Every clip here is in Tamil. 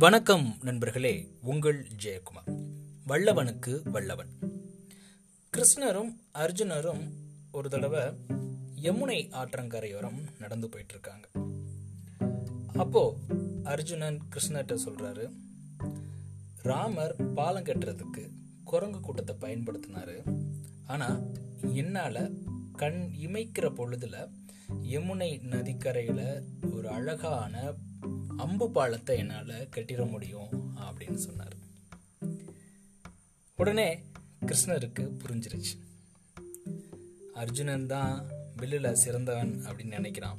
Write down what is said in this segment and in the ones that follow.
வணக்கம் நண்பர்களே உங்கள் ஜெயக்குமார். வல்லவனுக்கு வல்லவன். கிருஷ்ணரும் அர்ஜுனரும் ஒரு தடவை யமுனை ஆற்றங்கரையோரம் நடந்து போயிட்டு இருக்காங்க அப்போ அர்ஜுனன் கிருஷ்ணர்கிட்ட சொல்றாரு ராமர் பாலம் கட்டுறதுக்கு குரங்கு கூட்டத்தை பயன்படுத்தினாரு. ஆனா என்னால கண் இமைக்கிற பொழுதுல யமுனை நதிக்கரையில ஒரு அழகான அம்பு பாலத்தை என்னால் கட்டிட முடியும் அப்படின்னு சொன்னார். உடனே கிருஷ்ணருக்கு புரிஞ்சிருச்சு. அர்ஜுனன் தான் வில்லில் சிறந்தவன் அப்படின்னு நினைக்கிறான்.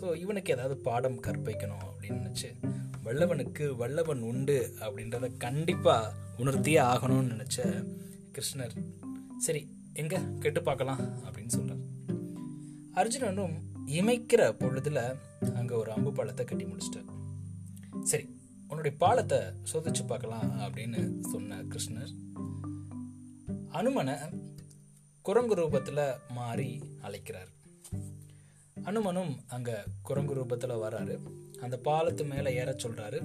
ஸோ இவனுக்கு ஏதாவது பாடம் கற்பிக்கணும் அப்படின்னு நினச்சி வல்லவனுக்கு வல்லவன் உண்டு அப்படின்றத கண்டிப்பாக உணர்த்தியே ஆகணும்னு நினச்ச கிருஷ்ணர் சரி எங்கே? கெட்டு பார்க்கலாம் அப்படின்னு சொல்கிறார் அர்ஜுனனும் இமைக்கிற பொழுதுல அங்க ஒரு அம்பு பாலத்தை கட்டி முடிச்சிட்டார். சரி உன்னுடைய பாலத்தை சோதிச்சு பார்க்கலாம் அப்படின்னு சொன்ன கிருஷ்ணர் அனுமனை குரங்கு ரூபத்துல மாறி அழைக்கிறார். அனுமனும் அங்க குரங்கு ரூபத்துல வராரு. அந்த பாலத்து மேல ஏற சொல்றாரு.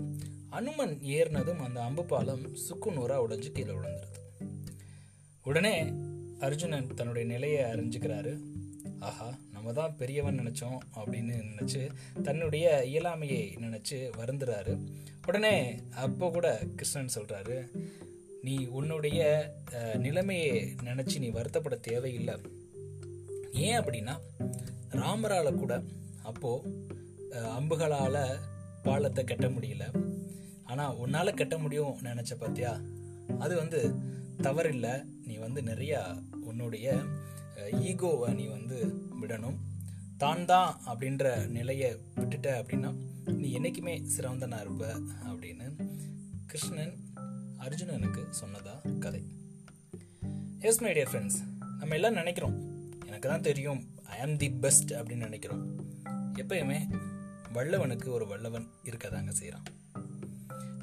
அனுமன் ஏறினதும் அந்த அம்பு பாலம் சுக்குநூறா உடைஞ்சு கீழே விழுந்துருது. உடனே அர்ஜுனன் தன்னுடைய நிலையை அறிஞ்சுக்கிறாரு. ஆஹா நம்ம தான் பெரியவன் நினச்சோம் அப்படின்னு நினச்சி தன்னுடைய இயலாமையை நினச்சி வருந்துறாரு. உடனே அப்போ கூட கிருஷ்ணன் சொல்கிறாரு நீ உன்னுடைய நிலைமையை நினச்சி நீ வருத்தப்பட தேவையில்லை. ஏன் அப்படின்னா ராமரால் கூட அப்போது அம்புகளால் பாலத்தை கட்ட முடியல. ஆனால் உன்னால் கட்ட முடியும் நினச்ச பார்த்தியா அது வந்து தவறில்லை. நீ வந்து நிறையா உன்னுடைய ஈகோவை நீ வந்து விடணும். தான் தான் அப்படின்ற நிலையை விட்டுட்ட அப்படின்னா நீ என்றைக்குமே சிறந்தனா இருப்ப அப்படின்னு கிருஷ்ணன் அர்ஜுனனுக்கு சொன்னதா கதை. எஸ் மை டியர் ஃப்ரெண்ட்ஸ் நம்ம எல்லாம் நினைக்கிறோம். எனக்கு தான் தெரியும் ஐ ஆம் தி பெஸ்ட் அப்படின்னு நினைக்கிறோம். எப்பயுமே வல்லவனுக்கு ஒரு வல்லவன் இருக்கதாங்க செய்கிறான்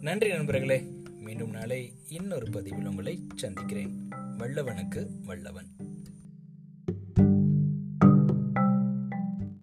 நன்றி நண்பர்களே மீண்டும் நாளை இன்னொரு பதிவில் உங்களை சந்திக்கிறேன். வல்லவனுக்கு வல்லவன்.